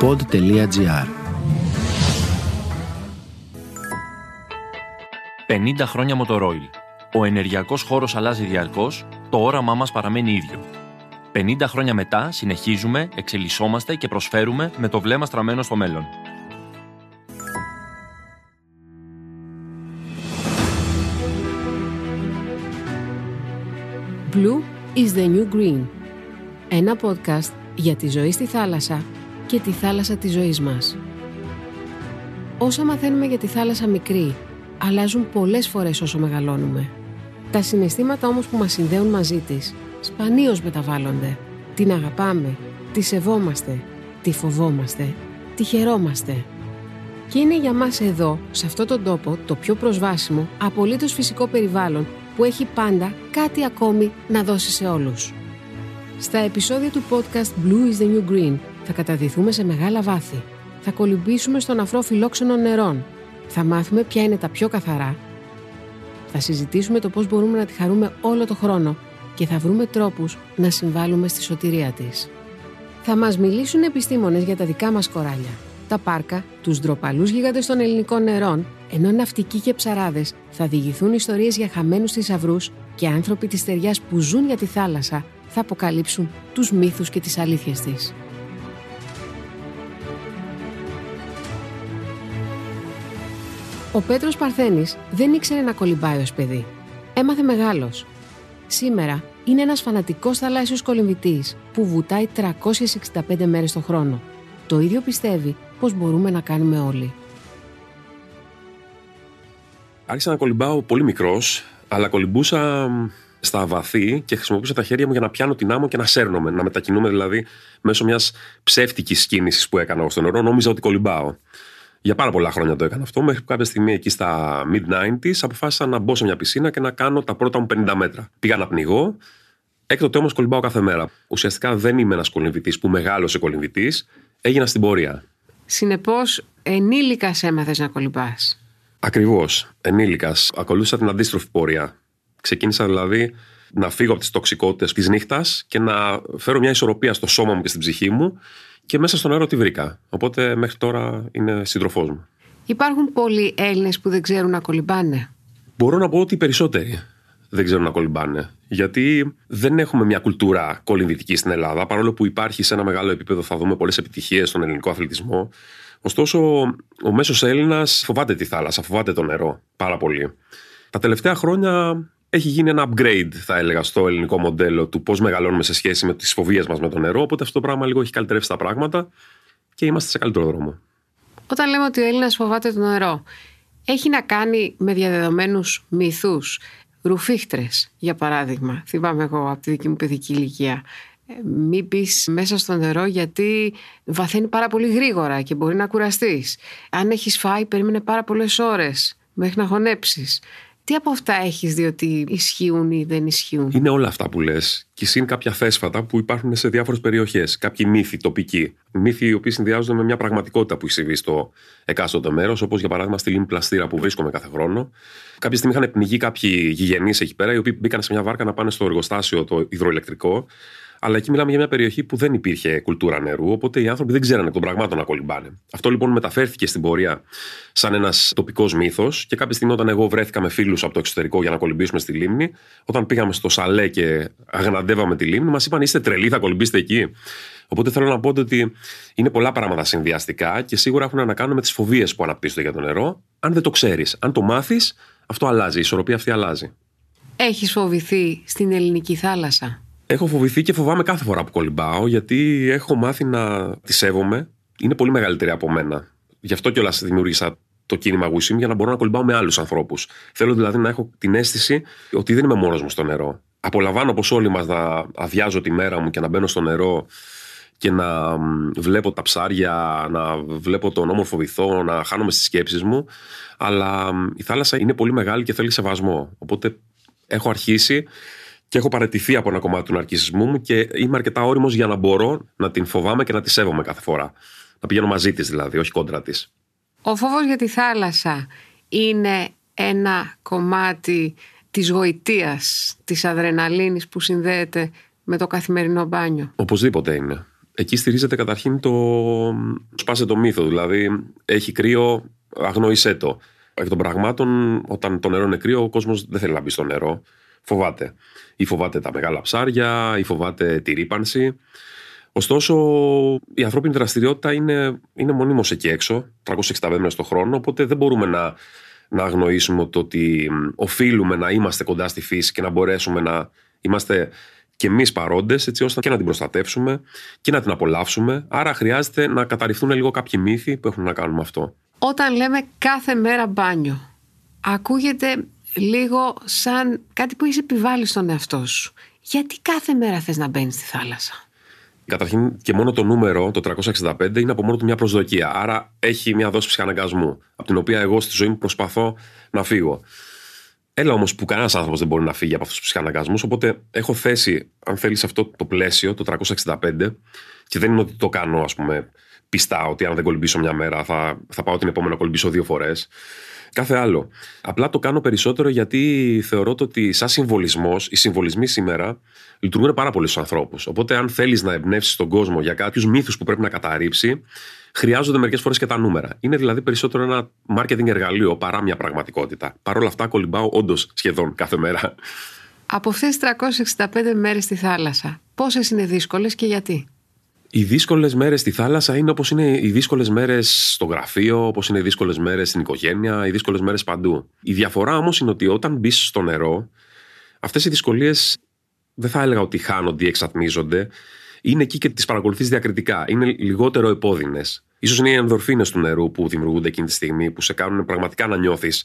pod.gr 50 χρόνια Motorola. Ο ενεργειακός χώρος αλλάζει διαρκώς, το όραμά μας παραμένει ίδιο. 50 χρόνια μετά συνεχίζουμε, εξελισσόμαστε και προσφέρουμε με το βλέμμα στραμμένο στο μέλλον. Blue is the new green. Ένα podcast για τη ζωή στη θάλασσα και τη θάλασσα της ζωής μας. Όσα μαθαίνουμε για τη θάλασσα μικρή, αλλάζουν πολλές φορές όσο μεγαλώνουμε. Τα συναισθήματα όμως που μας συνδέουν μαζί της, σπανίως μεταβάλλονται. Την αγαπάμε, τη σεβόμαστε, τη φοβόμαστε, τη χαιρόμαστε. Και είναι για μας εδώ, σε αυτόν τον τόπο, το πιο προσβάσιμο, απολύτως φυσικό περιβάλλον που έχει πάντα κάτι ακόμη να δώσει σε όλους. Στα επεισόδια του podcast Blue is the New Green θα καταδυθούμε σε μεγάλα βάθη. Θα κολυμπήσουμε στον αφρό φιλόξενων νερών. Θα μάθουμε ποια είναι τα πιο καθαρά. Θα συζητήσουμε το πώς μπορούμε να τη χαρούμε όλο το χρόνο και θα βρούμε τρόπους να συμβάλλουμε στη σωτηρία της. Θα μας μιλήσουν επιστήμονες για τα δικά μας κοράλια, τα πάρκα, τους ντροπαλούς γίγαντες των ελληνικών νερών, ενώ ναυτικοί και ψαράδες θα διηγηθούν ιστορίες για χαμένους θησαυρούς και άνθρωποι της ταιριάς που ζουν για τη θάλασσα θα αποκαλύψουν τους μύθους και τις αλήθειες της. Ο Πέτρος Παρθένης δεν ήξερε να κολυμπάει ως παιδί. Έμαθε μεγάλος. Σήμερα είναι ένας φανατικός θαλάσσιος κολυμβητής που βουτάει 365 μέρες το χρόνο. Το ίδιο πιστεύει πως μπορούμε να κάνουμε όλοι. Άρχισα να κολυμπάω πολύ μικρός, αλλά κολυμπούσα στα βαθύ και χρησιμοποιούσα τα χέρια μου για να πιάνω την άμμο και να σέρνομαι. Να μετακινούμε δηλαδή μέσω μιας ψεύτικης κίνησης που έκανα στο νερό. Νόμιζα ότι κολυμπάω. Για πάρα πολλά χρόνια το έκανα αυτό, μέχρι που κάποια στιγμή εκεί στα mid-90s αποφάσισα να μπω σε μια πισίνα και να κάνω τα πρώτα μου 50 μέτρα. Πήγα να πνιγώ, έκτοτε όμως κολυμπάω κάθε μέρα. Ουσιαστικά δεν είμαι ένας κολυμβητής που μεγάλωσε κολυμβητής, έγινα στην πορεία. Συνεπώς, ενήλικας έμαθες να κολυμπάς. Ακριβώς. Ενήλικας. Ακολούθησα την αντίστροφη πορεία. Ξεκίνησα δηλαδή να φύγω από τις τοξικότητες της νύχτας και να φέρω μια ισορροπία στο σώμα μου και στην ψυχή μου και μέσα στο νερό τη βρήκα. Οπότε μέχρι τώρα είναι σύντροφό μου. Υπάρχουν πολλοί Έλληνες που δεν ξέρουν να κολυμπάνε; Μπορώ να πω ότι οι περισσότεροι δεν ξέρουν να κολυμπάνε. Γιατί δεν έχουμε μια κουλτούρα κολυμβητική στην Ελλάδα, παρόλο που υπάρχει σε ένα μεγάλο επίπεδο, θα δούμε πολλές επιτυχίες στον ελληνικό αθλητισμό. Ωστόσο, ο μέσος Έλληνας φοβάται τη θάλασσα, φοβάται το νερό πάρα πολύ. Τα τελευταία χρόνια έχει γίνει ένα upgrade, θα έλεγα, στο ελληνικό μοντέλο του πώς μεγαλώνουμε σε σχέση με τις φοβίες μας με το νερό. Οπότε αυτό το πράγμα λίγο έχει καλυτερεύσει τα πράγματα και είμαστε σε καλύτερο δρόμο. Όταν λέμε ότι ο Έλληνας φοβάται το νερό, έχει να κάνει με διαδεδομένους μυθούς. Ρουφίχτρες, για παράδειγμα. Θυμάμαι εγώ από τη δική μου παιδική ηλικία. Ε, Μην μπει μέσα στο νερό γιατί βαθαίνει πάρα πολύ γρήγορα και μπορεί να κουραστείς. Αν έχεις φάει, περίμενε πάρα πολλές ώρες μέχρι να χωνέψεις. Τι από αυτά έχεις δει ότι ισχύουν ή δεν ισχύουν; Είναι όλα αυτά που λες. Και συν κάποια θέσφατα που υπάρχουν σε διάφορες περιοχές. Κάποιοι μύθοι τοπικοί. Μύθοι οι οποίοι συνδυάζονται με μια πραγματικότητα που έχει συμβεί στο εκάστοτε μέρος. Όπως για παράδειγμα στη λίμνη Πλαστήρα που βρίσκομαι κάθε χρόνο. Κάποια στιγμή είχαν πνιγεί κάποιοι γηγενείς εκεί πέρα, οι οποίοι μπήκαν σε μια βάρκα να πάνε στο εργοστάσιο το υδροελεκτρικό. Αλλά εκεί μιλάμε για μια περιοχή που δεν υπήρχε κουλτούρα νερού, οπότε οι άνθρωποι δεν ξέρανε των πραγμάτων να κολυμπάνε. Αυτό λοιπόν μεταφέρθηκε στην πορεία σαν ένας τοπικός μύθος και κάποια στιγμή όταν εγώ βρέθηκα με φίλους από το εξωτερικό για να κολυμπήσουμε στη λίμνη, όταν πήγαμε στο σαλέ και αγναντεύαμε τη λίμνη, μας είπαν είστε τρελοί, θα κολυμπήσετε εκεί. Οπότε θέλω να πω ότι είναι πολλά πράγματα συνδυαστικά και σίγουρα έχουν να κάνουν με τις φοβίες που αναπτύσσονται για το νερό. Αν δεν το ξέρεις, αν το μάθεις, αυτό αλλάζει, η ισορροπία αυτή αλλάζει. Έχεις φοβηθεί στην ελληνική θάλασσα; Έχω φοβηθεί και φοβάμαι κάθε φορά που κολυμπάω, γιατί έχω μάθει να τη σέβομαι. Είναι πολύ μεγαλύτερη από μένα. Γι' αυτό κιόλας δημιούργησα το κίνημα Γουσίμ για να μπορώ να κολυμπάω με άλλους ανθρώπους. Θέλω δηλαδή να έχω την αίσθηση ότι δεν είμαι μόνος μου στο νερό. Απολαμβάνω όπω όλοι μας να αδειάζω τη μέρα μου και να μπαίνω στο νερό και να βλέπω τα ψάρια, να βλέπω τον όμορφο βυθό, να χάνομαι στις σκέψεις μου. Αλλά η θάλασσα είναι πολύ μεγάλη και θέλει σεβασμό. Οπότε έχω αρχίσει και έχω παραιτηθεί από ένα κομμάτι του ναρκισμού μου και είμαι αρκετά όριμος για να μπορώ να την φοβάμαι και να τη σέβομαι κάθε φορά. Να πηγαίνω μαζί της δηλαδή, όχι κόντρα της. Ο φόβος για τη θάλασσα είναι ένα κομμάτι της γοητείας, της αδρεναλίνης που συνδέεται με το καθημερινό μπάνιο. Οπωσδήποτε είναι. Εκεί στηρίζεται καταρχήν το σπάσε το μύθο. Δηλαδή, έχει κρύο, αγνοήσέ το. Εκ των πραγμάτων, όταν το νερό είναι κρύο, ο κόσμος δεν θέλει να μπει στο νερό. Φοβάται. Ή φοβάται τα μεγάλα ψάρια, ή φοβάται τη ρήπανση. Ωστόσο, η ανθρώπινη δραστηριότητα είναι, είναι μονίμως εκεί έξω, 365 μέρε το χρόνο, οπότε δεν μπορούμε να, να αγνοήσουμε το ότι οφείλουμε να είμαστε κοντά στη φύση και να μπορέσουμε να είμαστε και εμείς παρόντες, έτσι ώστε και να την προστατεύσουμε και να την απολαύσουμε. Άρα χρειάζεται να καταρριφθούν λίγο κάποιοι μύθοι που έχουν να κάνουν με αυτό. Όταν λέμε κάθε μέρα μπάνιο, ακούγεται λίγο σαν κάτι που έχεις επιβάλει στον εαυτό σου. Γιατί κάθε μέρα θες να μπαίνεις στη θάλασσα; Καταρχήν και μόνο το νούμερο, το 365, είναι από μόνο του μια προσδοκία. Άρα έχει μια δόση ψυχαναγκασμού, από την οποία εγώ στη ζωή μου προσπαθώ να φύγω. Έλα όμως που κανένας άνθρωπος δεν μπορεί να φύγει από αυτούς τους ψυχαναγκασμούς. Οπότε έχω θέσει, αν θέλεις, αυτό το πλαίσιο, το 365, και δεν είναι ότι το κάνω, ας πούμε, πιστά ότι αν δεν κολυμπήσω μια μέρα θα, θα πάω την επόμενη να κολυμπήσω δύο φορές. Κάθε άλλο. Απλά το κάνω περισσότερο γιατί θεωρώ το ότι σαν συμβολισμός, οι συμβολισμοί σήμερα λειτουργούν πάρα πολύ στους ανθρώπους. Οπότε, αν θέλεις να εμπνεύσεις τον κόσμο για κάποιους μύθους που πρέπει να καταρρύψει, χρειάζονται μερικές φορές και τα νούμερα. Είναι δηλαδή περισσότερο ένα marketing εργαλείο παρά μια πραγματικότητα. Παρ' όλα αυτά, κολυμπάω όντως σχεδόν κάθε μέρα. Από αυτές τις 365 μέρες στη θάλασσα, πόσες είναι δύσκολες και γιατί; Οι δύσκολες μέρες στη θάλασσα είναι όπως είναι οι δύσκολες μέρες στο γραφείο, όπως είναι οι δύσκολες μέρες στην οικογένεια, οι δύσκολες μέρες παντού. Η διαφορά όμως είναι ότι όταν μπεις στο νερό, αυτές οι δυσκολίες δεν θα έλεγα ότι χάνονται ή εξατμίζονται. Είναι εκεί και τις παρακολουθείς διακριτικά. Είναι λιγότερο επώδυνες. σω είναι οι ενδορφίνες του νερού που δημιουργούνται εκείνη τη στιγμή, που σε κάνουν πραγματικά να νιώθεις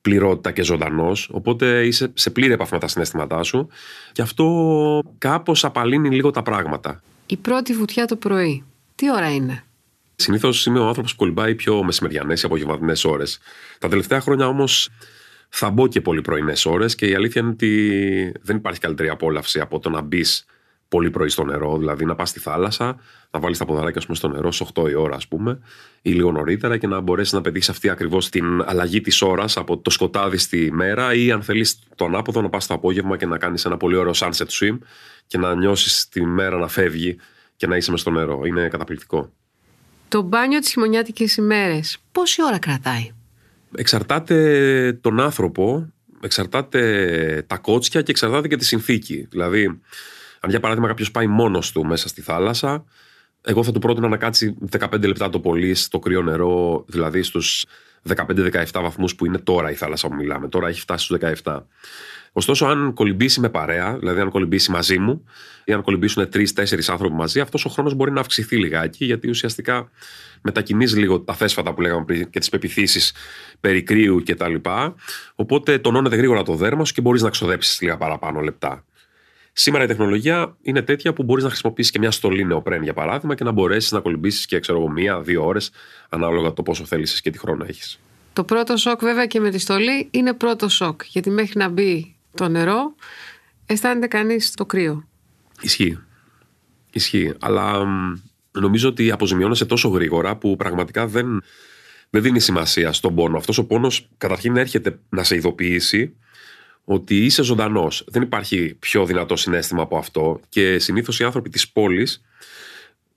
πληρότητα και ζωντανός. Οπότε είσαι σε πλήρη επαφή με τα συναισθήματά σου. Και αυτό κάπως απαλύνει λίγο τα πράγματα. Η πρώτη βουτιά το πρωί. Τι ώρα είναι; Συνήθως είμαι ο άνθρωπος που κολυμπάει πιο μεσημεριανές ή απογευματινές ώρες. Τα τελευταία χρόνια όμως θα μπω και πολύ πρωινές ώρες και η αλήθεια είναι ότι δεν υπάρχει καλύτερη απόλαυση από το να μπεις πολύ πρωί στο νερό. Δηλαδή να πας στη θάλασσα, να βάλεις τα ποδαράκια πούμε, στο νερό στι 8 η ώρα, ας πούμε, ή λίγο νωρίτερα και να μπορέσεις να πετύχεις αυτή ακριβώς την αλλαγή της ώρας από το σκοτάδι στη μέρα ή αν θέλεις το ανάποδο να πας το απόγευμα και να κάνεις ένα πολύ ωραίο sunset swim και να νιώσεις τη μέρα να φεύγει και να είσαι μες στο νερό. Είναι καταπληκτικό. Το μπάνιο της χειμωνιάτικης ημέρες, πόση ώρα κρατάει; Εξαρτάται τον άνθρωπο, εξαρτάται τα κότσια και εξαρτάται και τη συνθήκη. Δηλαδή, αν για παράδειγμα κάποιος πάει μόνος του μέσα στη θάλασσα, εγώ θα του πρότεινα να κάτσει 15 λεπτά το πολύ στο κρύο νερό, δηλαδή στους 15-17 βαθμούς που είναι τώρα η θάλασσα που μιλάμε. Τώρα έχει φτάσει στους 17. Ωστόσο, αν κολυμπήσει με παρέα, δηλαδή αν κολυμπήσει μαζί μου, ή αν κολυμπήσουν τρει-τέσσερι άνθρωποι μαζί, αυτός ο χρόνος μπορεί να αυξηθεί λιγάκι, γιατί ουσιαστικά μετακινείς λίγο τα θέσφατα που λέγαμε πριν και τις πεπιθήσεις περί κρύου κτλ. Οπότε τονώνεται γρήγορα το δέρμα σου και μπορείς να ξοδέψεις λίγα παραπάνω λεπτά. Σήμερα η τεχνολογία είναι τέτοια που μπορείς να χρησιμοποιήσεις και μια στολή νεοπρέν για παράδειγμα και να μπορέσεις να κολυμπήσεις και ξέρω εγώ μία-δύο ώρες ανάλογα το πόσο θέλει και τι χρόνο έχεις. Το πρώτο σοκ βέβαια και με τη στολή είναι πρώτο σοκ. Γιατί μέχρι να μπει το νερό, αισθάνεται κανείς το κρύο. Ισχύει. Ισχύει. Αλλά νομίζω ότι αποζημιώνεσαι τόσο γρήγορα που πραγματικά δεν, δεν δίνει σημασία στον πόνο. Αυτός ο πόνος καταρχήν έρχεται να σε ειδοποιήσει ότι είσαι ζωντανός. Δεν υπάρχει πιο δυνατό συνέστημα από αυτό. Και συνήθως οι άνθρωποι της πόλης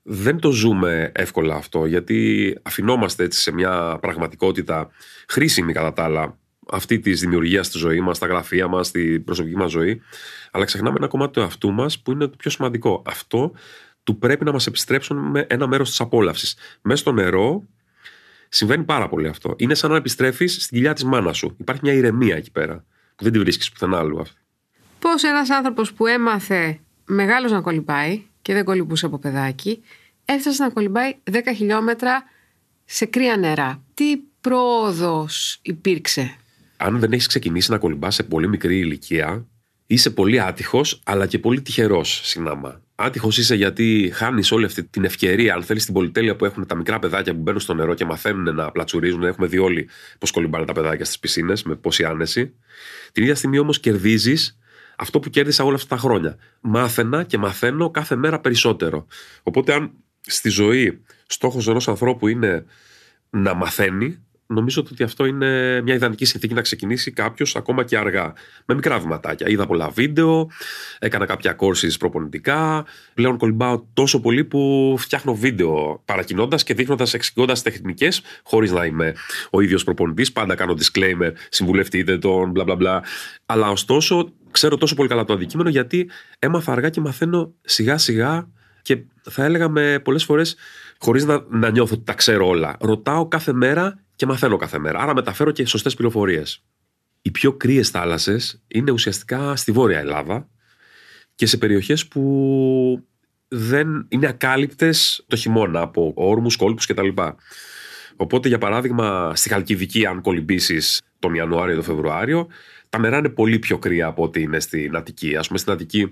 δεν το ζούμε εύκολα αυτό, γιατί αφινόμαστε έτσι σε μια πραγματικότητα χρήσιμη κατά τα άλλα αυτή τη δημιουργία στη ζωή μας, στα γραφεία μας, στην προσωπική μας ζωή. Αλλά ξεχνάμε ένα κομμάτι του εαυτού μας που είναι το πιο σημαντικό. Αυτό του πρέπει να μας επιστρέψουν με ένα μέρος της απόλαυσης. Μέσα στο νερό συμβαίνει πάρα πολύ αυτό. Είναι σαν να επιστρέφεις στην κοιλιά της μάνας σου. Υπάρχει μια ηρεμία εκεί πέρα που δεν τη βρίσκεις πουθενά άλλου αυτή. Πώς ένας άνθρωπος που έμαθε μεγάλος να κολυμπάει και δεν κολυμπούσε από παιδάκι, έφτασε να κολυμπάει 10 χιλιόμετρα σε κρύα νερά. Τι πρόοδος υπήρξε; Αν δεν έχεις ξεκινήσει να κολυμπάς σε πολύ μικρή ηλικία, είσαι πολύ άτυχος, αλλά και πολύ τυχερός συνάμα. Άτυχος είσαι γιατί χάνεις όλη αυτή την ευκαιρία, αν θέλεις, την πολυτέλεια που έχουν τα μικρά παιδάκια που μπαίνουν στο νερό και μαθαίνουν να πλατσουρίζουν. Έχουμε δει όλοι πώς κολυμπάνε τα παιδάκια στις πισίνες, με πόση άνεση. Την ίδια στιγμή όμως κερδίζεις αυτό που κέρδισα όλα αυτά τα χρόνια. Μάθαινα και μαθαίνω κάθε μέρα περισσότερο. Οπότε, αν στη ζωή στόχος ενός ανθρώπου είναι να μαθαίνει, νομίζω ότι αυτό είναι μια ιδανική συνθήκη να ξεκινήσει κάποιος ακόμα και αργά. Με μικρά βηματάκια. Είδα πολλά βίντεο, έκανα κάποια courses προπονητικά. Πλέον κολυμπάω τόσο πολύ που φτιάχνω βίντεο παρακινώντας και δείχνοντας, εξηγώντας τεχνικές, χωρίς να είμαι ο ίδιος προπονητής. Πάντα κάνω disclaimer, συμβουλευτείτε τον, μπλα μπλα μπλα. Αλλά ωστόσο ξέρω τόσο πολύ καλά το αντικείμενο γιατί έμαθα αργά και μαθαίνω σιγά σιγά και θα έλεγα με πολλές φορές χωρίς να, να νιώθω ότι τα ξέρω όλα. Ρωτάω κάθε μέρα και μαθαίνω κάθε μέρα. Άρα μεταφέρω και σωστές πληροφορίες. Οι πιο κρύες θάλασσες είναι ουσιαστικά στη Βόρεια Ελλάδα και σε περιοχές που δεν είναι ακάλυπτες το χειμώνα από όρμους, κόλπους κτλ. Οπότε, για παράδειγμα, στη Χαλκιδική, αν κολυμπήσεις τον Ιανουάριο ή τον Φεβρουάριο, τα νερά είναι πολύ πιο κρύα από ό,τι είναι στην Αττική. Α πούμε, στην Αττική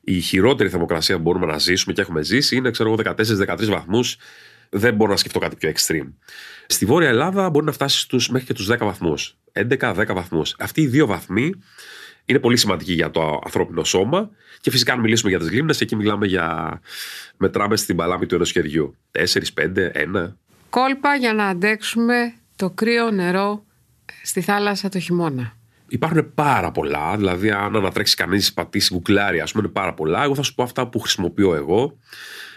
η χειρότερη θερμοκρασία που μπορούμε να ζήσουμε και έχουμε ζήσει είναι, ξέρω εγώ, 14-13 βαθμούς. Δεν μπορώ να σκεφτώ κάτι πιο extreme. Στη Βόρεια Ελλάδα μπορεί να φτάσει στους, μέχρι και τους 10 βαθμούς. 11-10 βαθμούς. Αυτοί οι δύο βαθμοί είναι πολύ σημαντικοί για το ανθρώπινο σώμα. Και φυσικά, αν μιλήσουμε για τις λίμνες, εκεί μιλάμε για. μετράμε στην παλάμη του αεροσχεδιού. 4, 5, 1. Κόλπα για να αντέξουμε το κρύο νερό στη θάλασσα το χειμώνα. Υπάρχουν πάρα πολλά. Δηλαδή, αν ανατρέξει κανείς πατήσει γκουκλάρι, ας πούμε, είναι πάρα πολλά. Εγώ θα σου πω αυτά που χρησιμοποιώ εγώ.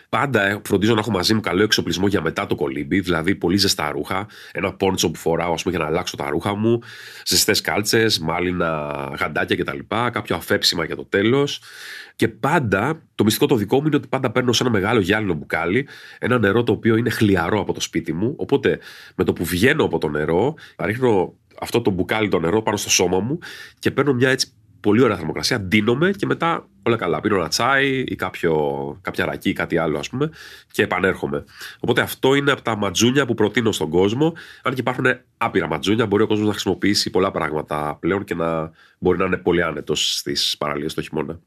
Πάντα φροντίζω να έχω μαζί μου καλό εξοπλισμό για μετά το κολύμπι, δηλαδή πολύ ζεστά ρούχα. Ένα πόντσο που φοράω, ας πούμε, για να αλλάξω τα ρούχα μου. Ζεστές κάλτσες, μάλινα γαντάκια κτλ. Κάποιο αφέψιμα για το τέλος. Και πάντα, το μυστικό το δικό μου είναι ότι πάντα παίρνω σε ένα μεγάλο γυάλινο μπουκάλι ένα νερό το οποίο είναι χλιαρό από το σπίτι μου. Οπότε με το που βγαίνω από το νερό, ρίχνω αυτό το μπουκάλι το νερό πάνω στο σώμα μου και παίρνω μια έτσι πολύ ωραία θερμοκρασία, ντύνομαι και μετά όλα καλά. Πίνω ένα τσάι ή κάποιο, κάποια ρακή ή κάτι άλλο, ας πούμε, και επανέρχομαι. Οπότε αυτό είναι από τα ματζούνια που προτείνω στον κόσμο. Αν και υπάρχουν άπειρα ματζούνια, μπορεί ο κόσμος να χρησιμοποιήσει πολλά πράγματα πλέον και να μπορεί να είναι πολύ άνετος στις παραλίες το χειμώνα.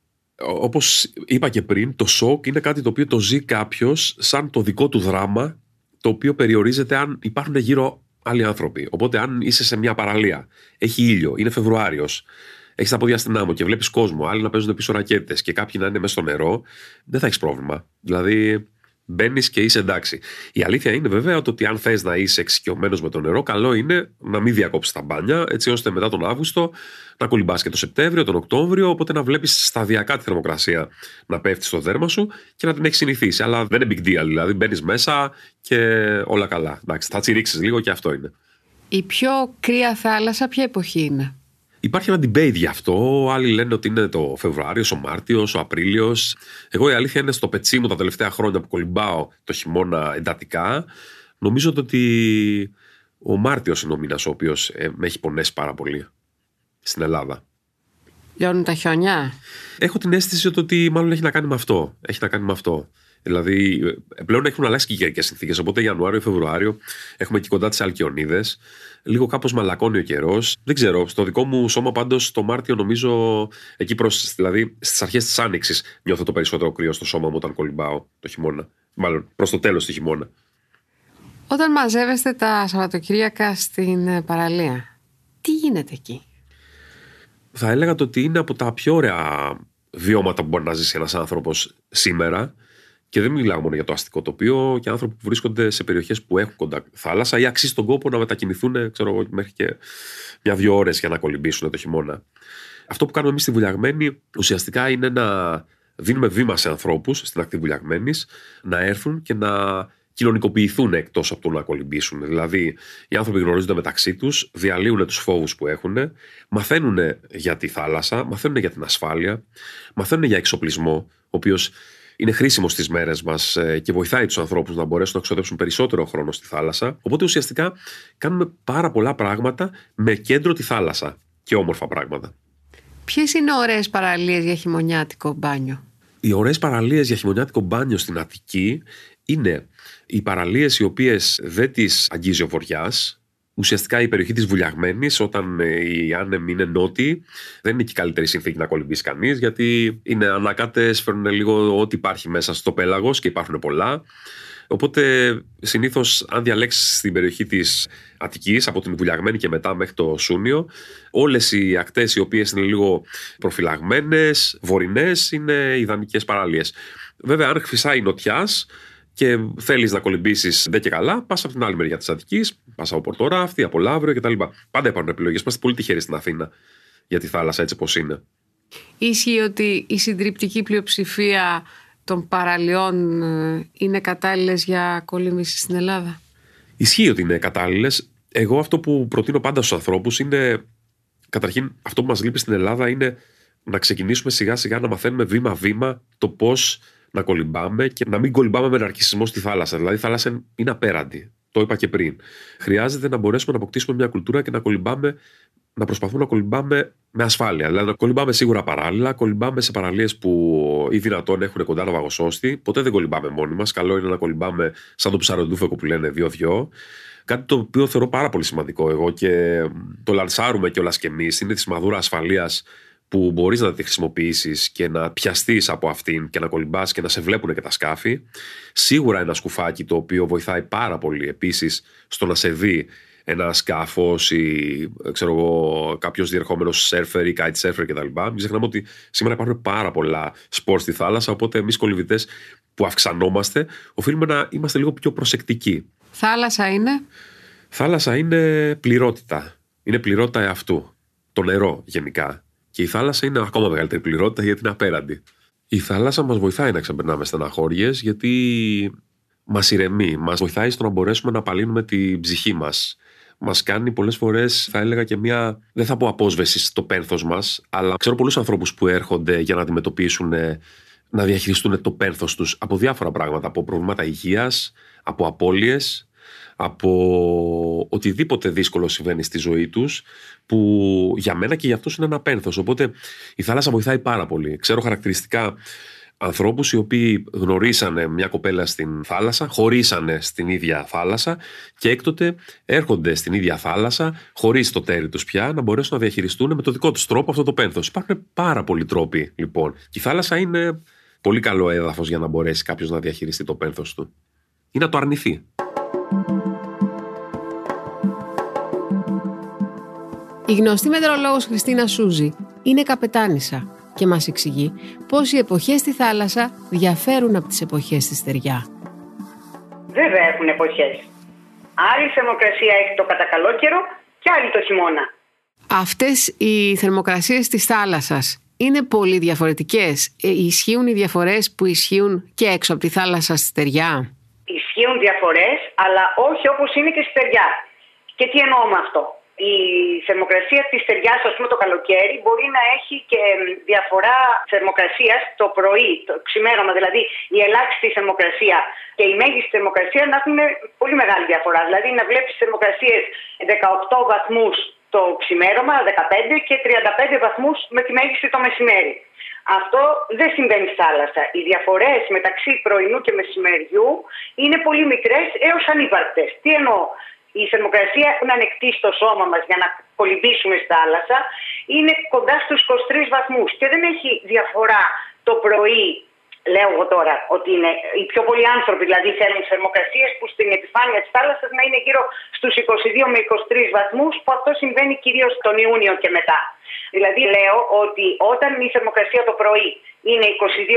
Όπως είπα και πριν, το σοκ είναι κάτι το οποίο το ζει κάποιος σαν το δικό του δράμα, το οποίο περιορίζεται αν υπάρχουν γύρω άλλοι άνθρωποι. Οπότε, αν είσαι σε μια παραλία, έχει ήλιο, είναι Φεβρουάριος, έχεις τα πόδια στην άμμο και βλέπεις κόσμο, άλλοι να παίζουν πίσω ρακέτες και κάποιοι να είναι μέσα στο νερό, δεν θα έχεις πρόβλημα. Δηλαδή, μπαίνεις και είσαι εντάξει. Η αλήθεια είναι βέβαια ότι αν θες να είσαι εξοικειωμένος με το νερό, καλό είναι να μην διακόψεις τα μπάνια, έτσι ώστε μετά τον Αύγουστο να κολυμπάς και τον Σεπτέμβριο, τον Οκτώβριο, οπότε να βλέπεις σταδιακά τη θερμοκρασία να πέφτει στο δέρμα σου και να την έχεις συνηθίσει. Αλλά δεν είναι big deal, δηλαδή μπαίνεις μέσα και όλα καλά. Εντάξει, θα τσιρίξεις λίγο και αυτό είναι. Η πιο κρύα θάλασσα, ποια εποχή είναι; Υπάρχει ένα debate γι' αυτό. Άλλοι λένε ότι είναι το Φεβρουάριος, ο Μάρτιος, ο Απρίλιος. Εγώ η αλήθεια είναι στο πετσί μου τα τελευταία χρόνια που κολυμπάω το χειμώνα εντατικά. Νομίζω ότι ο Μάρτιος είναι ο μήνας ο οποίος ε, με έχει πονέσει πάρα πολύ στην Ελλάδα. Λιώνουν τα χιόνια; Έχω την αίσθηση ότι μάλλον έχει να κάνει με αυτό. Έχει να κάνει με αυτό. Δηλαδή, ε, πλέον έχουν αλλάξει και οι καιρικέ συνθήκες. Οπότε, Ιανουάριο-Φεβρουάριο έχουμε και κοντά τις Αλκιονίδες. Λίγο κάπως μαλακώνει ο καιρός. Δεν ξέρω. Στο δικό μου σώμα, πάντως, το Μάρτιο νομίζω εκεί προς. Δηλαδή, στις αρχές της Άνοιξης νιώθω το περισσότερο κρύο στο σώμα μου όταν κολυμπάω το χειμώνα. Μάλλον προς το τέλος του χειμώνα. Όταν μαζεύεστε τα Σαββατοκύριακα στην ε, παραλία, τι γίνεται εκεί; Θα έλεγα ότι είναι από τα πιο ωραία βιώματα που μπορεί να ζήσει ένας άνθρωπος σήμερα. Και δεν μιλάω μόνο για το αστικό τοπίο, και άνθρωποι που βρίσκονται σε περιοχές που έχουν κοντά θάλασσα ή αξίζει τον κόπο να μετακινηθούν ξέρω, μέχρι και μια-δύο ώρες για να κολυμπήσουν το χειμώνα. Αυτό που κάνουμε εμείς στη Βουλιαγμένη ουσιαστικά είναι να δίνουμε βήμα σε ανθρώπους στην ακτή Βουλιαγμένης να έρθουν και να κοινωνικοποιηθούν εκτός από το να κολυμπήσουν. Δηλαδή, οι άνθρωποι γνωρίζονται μεταξύ τους, διαλύουν τους φόβους που έχουν, μαθαίνουν για τη θάλασσα, μαθαίνουν για την ασφάλεια, μαθαίνουν για εξοπλισμό, ο οποίος είναι χρήσιμο στις μέρες μας ε, και βοηθάει τους ανθρώπους να μπορέσουν να ξοδέψουν περισσότερο χρόνο στη θάλασσα. Οπότε ουσιαστικά κάνουμε πάρα πολλά πράγματα με κέντρο τη θάλασσα και όμορφα πράγματα. Ποιες είναι ωραίες παραλίες για χειμωνιάτικο μπάνιο; Οι ωραίες παραλίες για χειμωνιάτικο μπάνιο στην Αττική είναι οι παραλίες οι οποίες δεν τις αγγίζει ο βορειά, ουσιαστικά η περιοχή της Βουλιαγμένης, όταν οι ε, άνεμοι είναι νότιοι, δεν είναι και η καλύτερη συνθήκη να κολυμπήσει κανείς, γιατί είναι ανακάτε, φέρνουν λίγο ό,τι υπάρχει μέσα στο πέλαγος και υπάρχουν πολλά. Οπότε συνήθως, αν διαλέξεις την περιοχή της Αττικής, από την Βουλιαγμένη και μετά μέχρι το Σούνιο, όλες οι ακτές οι οποίες είναι λίγο προφυλαγμένες, βορεινές, είναι ιδανικές παραλίες. Βέβαια, αν φυσάει νοτιάς, και θέλεις να κολυμπήσεις δεν και καλά, πας από την άλλη μεριά της Αττικής, πας από Πορτοράφτη, από Λαύριο κτλ. Πάντα υπάρχουν επιλογές. Είμαστε πολύ τυχεροί στην Αθήνα για τη θάλασσα έτσι όπω είναι. Ισχύει ότι η συντριπτική πλειοψηφία των παραλιών ε, είναι κατάλληλες για κολύμβηση στην Ελλάδα; Ισχύει ότι είναι κατάλληλες. Εγώ αυτό που προτείνω πάντα στους ανθρώπους είναι. Καταρχήν, αυτό που μας λείπει στην Ελλάδα είναι να ξεκινήσουμε σιγά σιγά να μαθαίνουμε βήμα-βήμα το πώς να κολυμπάμε και να μην κολυμπάμε με ναρκισμό στη θάλασσα. Δηλαδή, η θάλασσα είναι απέραντη. Το είπα και πριν. Χρειάζεται να μπορέσουμε να αποκτήσουμε μια κουλτούρα και να κολυμπάμε, να προσπαθούμε να κολυμπάμε με ασφάλεια. Δηλαδή, να κολυμπάμε σίγουρα παράλληλα, κολυμπάμε σε παραλίες που ή δυνατόν έχουν κοντά να βαγοσώστη. Ποτέ δεν κολυμπάμε μόνοι μας. Καλό είναι να κολυμπάμε σαν το ψαροντούφεκο που λένε δύο-δυο. Κάτι το οποίο θεωρώ πάρα πολύ σημαντικό εγώ και το λανσάρουμε κιόλας κι εμείς. Είναι της μαδούρα ασφαλείας που μπορείς να τη χρησιμοποιήσεις και να πιαστείς από αυτήν και να κολυμπάς και να σε βλέπουν και τα σκάφη. Σίγουρα ένα σκουφάκι το οποίο βοηθάει πάρα πολύ επίσης στο να σε δει ένα σκάφος ή ξέρω εγώ, κάποιος διερχόμενος σερφερ ή kite surfer κτλ. Μην ξεχνάμε ότι σήμερα υπάρχουν πάρα πολλά σπορ στη θάλασσα. Οπότε εμείς κολυβητέ που αυξανόμαστε, οφείλουμε να είμαστε λίγο πιο προσεκτικοί. Θάλασσα είναι; Θάλασσα είναι πληρότητα. Είναι πληρότητα εαυτού. Το νερό γενικά. Και η θάλασσα είναι ακόμα μεγαλύτερη πληρότητα γιατί είναι απέραντη. Η θάλασσα μας βοηθάει να ξεπερνάμε στεναχώριες γιατί μας ηρεμεί, μας βοηθάει στο να μπορέσουμε να απαλύνουμε την ψυχή μας. Μας κάνει πολλές φορές, θα έλεγα και μια, δεν θα πω απόσβεση στο πένθος μας, αλλά ξέρω πολλούς ανθρώπους που έρχονται για να αντιμετωπίσουν, να διαχειριστούν το πένθος τους από διάφορα πράγματα, από προβλήματα υγείας, από απώλειες, από οτιδήποτε δύσκολο συμβαίνει στη ζωή τους που για μένα και για αυτούς είναι ένα πένθος οπότε η θάλασσα βοηθάει πάρα πολύ ξέρω χαρακτηριστικά ανθρώπους οι οποίοι γνωρίσανε μια κοπέλα στην θάλασσα, χωρίσανε στην ίδια θάλασσα και έκτοτε έρχονται στην ίδια θάλασσα χωρίς το τέρι τους πια να μπορέσουν να διαχειριστούν με το δικό τους τρόπο αυτό το πένθος. Υπάρχουν πάρα πολλοί τρόποι λοιπόν και η θάλασσα είναι πολύ καλό έδαφος για να μπορέσει κάποιος να διαχειριστεί το πένθος του ή να το αρνηθεί. Η γνωστή μετρολόγος Χριστίνα Σούζη είναι καπετάνισσα και μας εξηγεί πώς οι εποχές στη θάλασσα διαφέρουν από τις εποχές στη στεριά. Βέβαια έχουν εποχές. Άλλη θερμοκρασία έχει το κατά καλό καιρό και άλλη το χειμώνα. Αυτές οι θερμοκρασίες της θάλασσας είναι πολύ διαφορετικές. Ε, ισχύουν οι διαφορές που ισχύουν και έξω από τη θάλασσα στη στεριά; Ισχύουν διαφορές, αλλά όχι όπως είναι και στη στεριά. Και τι εννοώ με αυτό; Η θερμοκρασία της στεριά, ας πούμε, το καλοκαίρι μπορεί να έχει και διαφορά θερμοκρασίας το πρωί, το ξημέρωμα. Δηλαδή, η ελάχιστη θερμοκρασία και η μέγιστη θερμοκρασία να έχουν πολύ μεγάλη διαφορά. Δηλαδή, να βλέπεις θερμοκρασίες 18 βαθμούς το ξημέρωμα, 15 και 35 βαθμούς με τη μέγιστη το μεσημέρι. Αυτό δεν συμβαίνει στη θάλασσα. Οι διαφορές μεταξύ πρωινού και μεσημεριού είναι πολύ μικρές έως ανύπαρκτες. Τι εννοώ; Η θερμοκρασία που είναι ανεκτή στο σώμα μας για να κολυμπήσουμε στη θάλασσα είναι κοντά στους 23 βαθμούς και δεν έχει διαφορά το πρωί Λέω εγώ τώρα ότι είναι οι πιο πολλοί άνθρωποι δηλαδή θέλουν θερμοκρασίες που στην επιφάνεια της θάλασσας να είναι γύρω στους 22 με 23 βαθμούς, που αυτό συμβαίνει κυρίως τον Ιούνιο και μετά. Δηλαδή λέω ότι όταν η θερμοκρασία το πρωί είναι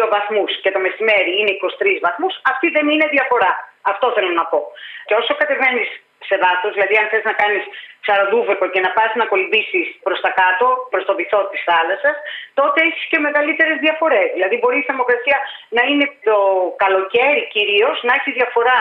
22 βαθμούς και το μεσημέρι είναι 23 βαθμούς, αυτή δεν είναι διαφορά. Αυτό θέλω να πω. Και όσο κατεβαίνεις σε βάθος, δηλαδή αν θες να κάνεις ψαροδούβεκο και να πας να κολυμπήσεις προς τα κάτω, προς το βυθό της θάλασσας, τότε έχεις και μεγαλύτερες διαφορές. Δηλαδή μπορεί η θερμοκρασία να είναι το καλοκαίρι κυρίως να έχει διαφορά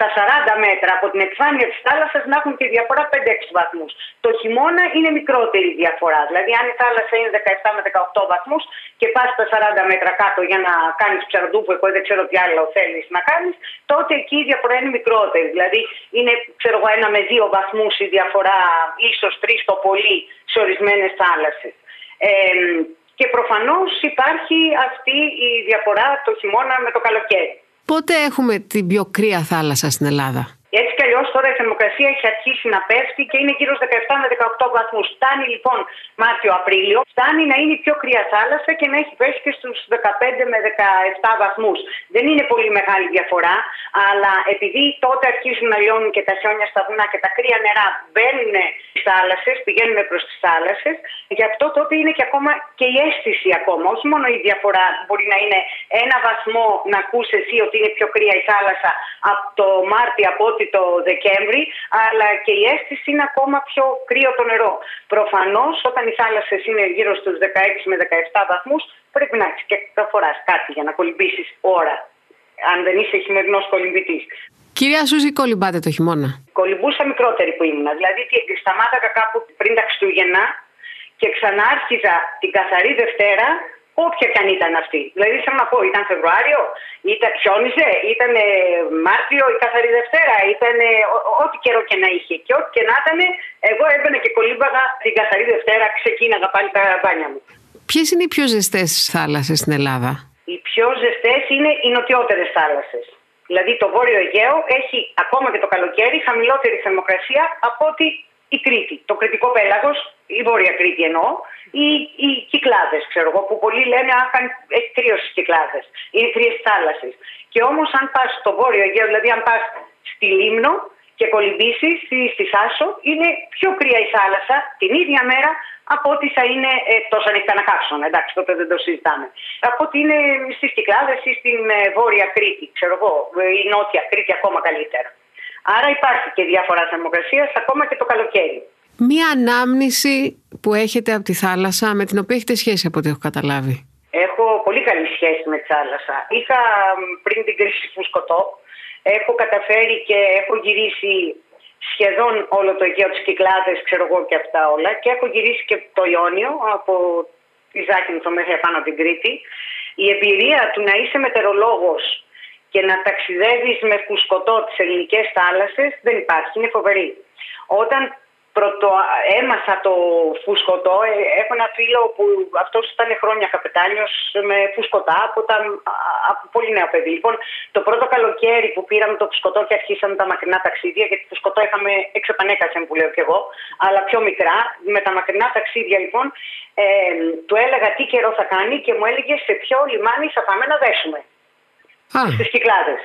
τα 40 μέτρα από την επιφάνεια της θάλασσας να έχουν τη διαφορά 5-6 βαθμούς. Το χειμώνα είναι μικρότερη η διαφορά. Δηλαδή, αν η θάλασσα είναι 17 με 18 βαθμούς και πας τα 40 μέτρα κάτω για να κάνεις ψαρντούφεκο ή δεν ξέρω τι άλλο θέλεις να κάνεις, τότε εκεί η διαφορά είναι μικρότερη. Δηλαδή, είναι ξέρω εγώ, ένα με δύο βαθμούς η διαφορά, ίσως τρεις το πολύ σε ορισμένες θάλασσες. Ε, και προφανώς υπάρχει αυτή η διαφορά το χειμώνα με το καλοκαίρι. Πότε έχουμε την πιο κρύα θάλασσα στην Ελλάδα; Έτσι κι αλλιώς τώρα η θερμοκρασία έχει αρχίσει να πέφτει και είναι γύρω στους 17 με 18 βαθμούς. Φτάνει λοιπόν Μάρτιο-Απρίλιο, φτάνει να είναι η πιο κρύα θάλασσα και να έχει πέσει και στους 15 με 17 βαθμούς. Δεν είναι πολύ μεγάλη διαφορά, αλλά επειδή τότε αρχίζουν να λιώνουν και τα χιόνια στα βουνά και τα κρύα νερά μπαίνουν στις θάλασσες, πηγαίνουν προς τις θάλασσες, γι' αυτό τότε είναι και ακόμα και η αίσθηση ακόμα. Όχι μόνο η διαφορά μπορεί να είναι ένα βαθμό να ακούσει εσύ ότι είναι πιο κρύα η θάλασσα από το Μάρτιο από ότι το Δεκέμβρη, αλλά και η αίσθηση είναι ακόμα πιο κρύο το νερό. Προφανώς, όταν οι θάλασσες είναι γύρω στους 16 με 17 βαθμούς, πρέπει να έχεις και θα φορά κάτι για να κολυμπήσεις ώρα. Αν δεν είσαι χειμερινός κολυμπητής. Κυρία Σούζη, κολυμπάτε το χειμώνα. Κολυμπούσα μικρότερη που ήμουν. Δηλαδή, σταμάταγα κάπου πριν τα Χριστούγεννα και ξανάρχιζα την καθαρή Δευτέρα Όποια και αν ήταν αυτή. Δηλαδή, θέλω να πω, ήταν Φεβρουάριο, ήταν χιόνιζε, ήταν Μάρτιο, η καθαρή Δευτέρα, ήταν ό,τι καιρό και να είχε. Και ό,τι και να ήταν, εγώ έμπαινα και κολύμπαγα την καθαρή Δευτέρα, ξεκίναγα πάλι τα μπάνια μου. Ποιες είναι οι πιο ζεστές θάλασσες στην Ελλάδα, Οι πιο ζεστές είναι οι νοτιότερες θάλασσες. Δηλαδή, το βόρειο Αιγαίο έχει ακόμα και το καλοκαίρι χαμηλότερη θερμοκρασία από ότι η Κρήτη. Το κριτικό πέλαγος, η Βόρεια Κρήτη εννοώ, ή οι κυκλάδες, ξέρω εγώ, που πολλοί λένε Αχ, έχει κρύος στις κυκλάδες. Είναι κρύε θάλασσες. Και όμως, αν πας στο Βόρειο Αιγαίο, δηλαδή αν πας στη Λίμνο και κολυμπήσεις ή στη Σάσο, είναι πιο κρύα η θάλασσα την ίδια μέρα από ότι θα είναι εκτό αν έχει κανένα καύσωνα. Εντάξει, τότε δεν το συζητάμε. Από ότι είναι στις Κυκλάδες ή στην ε, Βόρεια Κρήτη, ξέρω εγώ, η Νότια Κρήτη ακόμα καλύτερα. Άρα υπάρχει και διάφορα θερμοκρασίας ακόμα και το καλοκαίρι. Μία ανάμνηση που έχετε από τη θάλασσα με την οποία έχετε σχέση από ό,τι έχω καταλάβει. Έχω πολύ καλή σχέση με τη θάλασσα. Είχα πριν την κρίση Φουσκωτό, έχω καταφέρει και έχω γυρίσει σχεδόν όλο το Αιγαίο τη Κυκλάδες, ξέρω εγώ και αυτά όλα και έχω γυρίσει και το Ιόνιο από τη Ζάκυνθο μέχρι πάνω την Κρήτη. Η εμπειρία του να είσαι μετερολόγος και να ταξιδεύεις με φουσκωτό τις ελληνικές θάλασσες δεν υπάρχει, είναι φοβερή. Όταν πρωτο, έμαθα το φουσκωτό, ε, έχω ένα φίλο που αυτός ήταν χρόνια καπετάνιος με φουσκωτά από, τα, από πολύ νέο παιδί. Λοιπόν, το πρώτο καλοκαίρι που πήραμε το φουσκωτό και αρχίσαμε τα μακρινά ταξίδια, γιατί φουσκωτό είχαμε εξεπανέκασεν που λέω κι εγώ, αλλά πιο μικρά, με τα μακρινά ταξίδια λοιπόν, ε, του έλεγα τι καιρό θα κάνει και μου έλεγε σε ποιο λιμάνι θα πάμε να δέσουμε. Στις Κυκλάδες.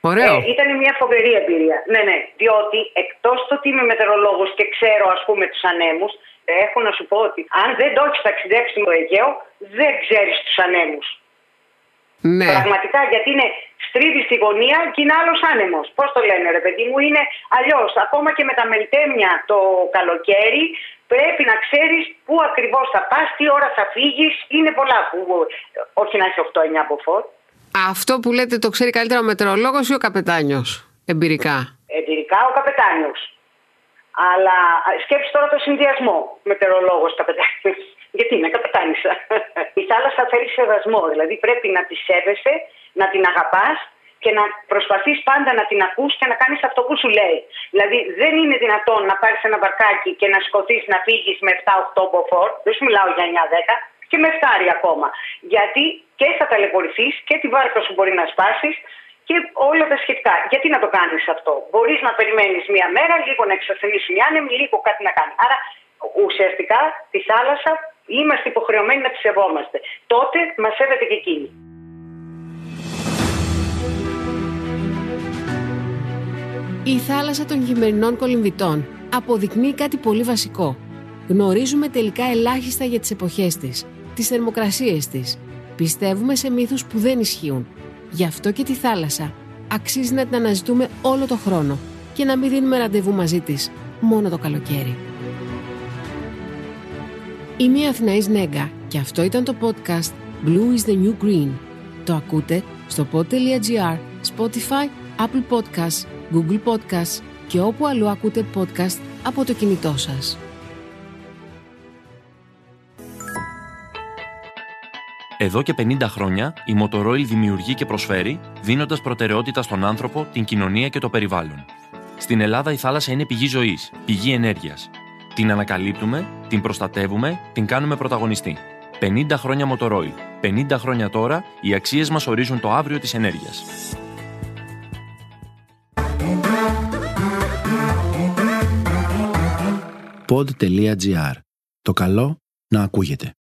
Ωραίο. Ε, ήταν μια φοβερή εμπειρία. Ναι, ναι. Διότι εκτός το ότι είμαι μετεωρολόγο και ξέρω, ας πούμε, τους ανέμους, έχω να σου πω ότι αν δεν το έχεις ταξιδέψει το Αιγαίο, δεν ξέρεις τους ανέμους. Ναι. Πραγματικά γιατί είναι στρίβει στη γωνία και είναι άλλος άνεμος. Πώς το λένε, ρε παιδί μου, είναι αλλιώς. Ακόμα και με τα μελτέμια το καλοκαίρι πρέπει να ξέρεις πού ακριβώς θα πας, τι ώρα θα φύγεις. Είναι πολλά που. Όχι να έχει 8-9 από φόρτ. Αυτό που λέτε το ξέρει καλύτερα ο μετεωρολόγος ή ο καπετάνιος, εμπειρικά; Εμπειρικά ο καπετάνιος. Αλλά σκέψεις τώρα το συνδυασμό μετεωρολόγος καπετάνιος. Γιατί είναι καπετάνισσα. Η θάλασσα θέλει σεβασμό. Δηλαδή πρέπει να τη σέβεσαι, να την αγαπάς και να προσπαθείς πάντα να την ακούς και να κάνεις αυτό που σου λέει. Δηλαδή δεν είναι δυνατόν να πάρεις ένα μπαρκάκι και να σκοτείς να φύγεις με 7-8 μποφόρ. Δεν σου μιλάω για 9-10 και με φτάρει ακόμα. Γιατί και θα ταλαιπωρηθείς και τη βάρκα σου μπορεί να σπάσεις και όλα τα σχετικά. Γιατί να το κάνεις αυτό; Μπορείς να περιμένεις μία μέρα, λίγο να εξασθενήσει η άνεμη, λίγο κάτι να κάνει. Άρα ουσιαστικά τη θάλασσα είμαστε υποχρεωμένοι να τη σεβόμαστε. Τότε μας σέβεται και εκείνη. Η θάλασσα των χειμερινών κολυμβητών αποδεικνύει κάτι πολύ βασικό. Γνωρίζουμε τελικά ελάχιστα για τις εποχές της τις θερμοκρασίες της. Πιστεύουμε σε μύθους που δεν ισχύουν. Γι' αυτό και τη θάλασσα αξίζει να την αναζητούμε όλο το χρόνο και να μην δίνουμε ραντεβού μαζί της μόνο το καλοκαίρι. Είμαι η Αθηναής Νέγκα και αυτό ήταν το podcast Blue is the New Green. Το ακούτε στο pod.gr, Spotify, Apple Podcasts, Google Podcasts και όπου αλλού ακούτε podcast από το κινητό σας. Εδώ και 50 χρόνια η Motorola δημιουργεί και προσφέρει, δίνοντας προτεραιότητα στον άνθρωπο, την κοινωνία και το περιβάλλον. Στην Ελλάδα η θάλασσα είναι πηγή ζωής, πηγή ενέργειας. Την ανακαλύπτουμε, την προστατεύουμε, την κάνουμε πρωταγωνιστή. 50 χρόνια Motorola. 50 χρόνια τώρα οι αξίες μας ορίζουν το αύριο της ενέργειας. Pod.gr. Το καλό να ακούγεται.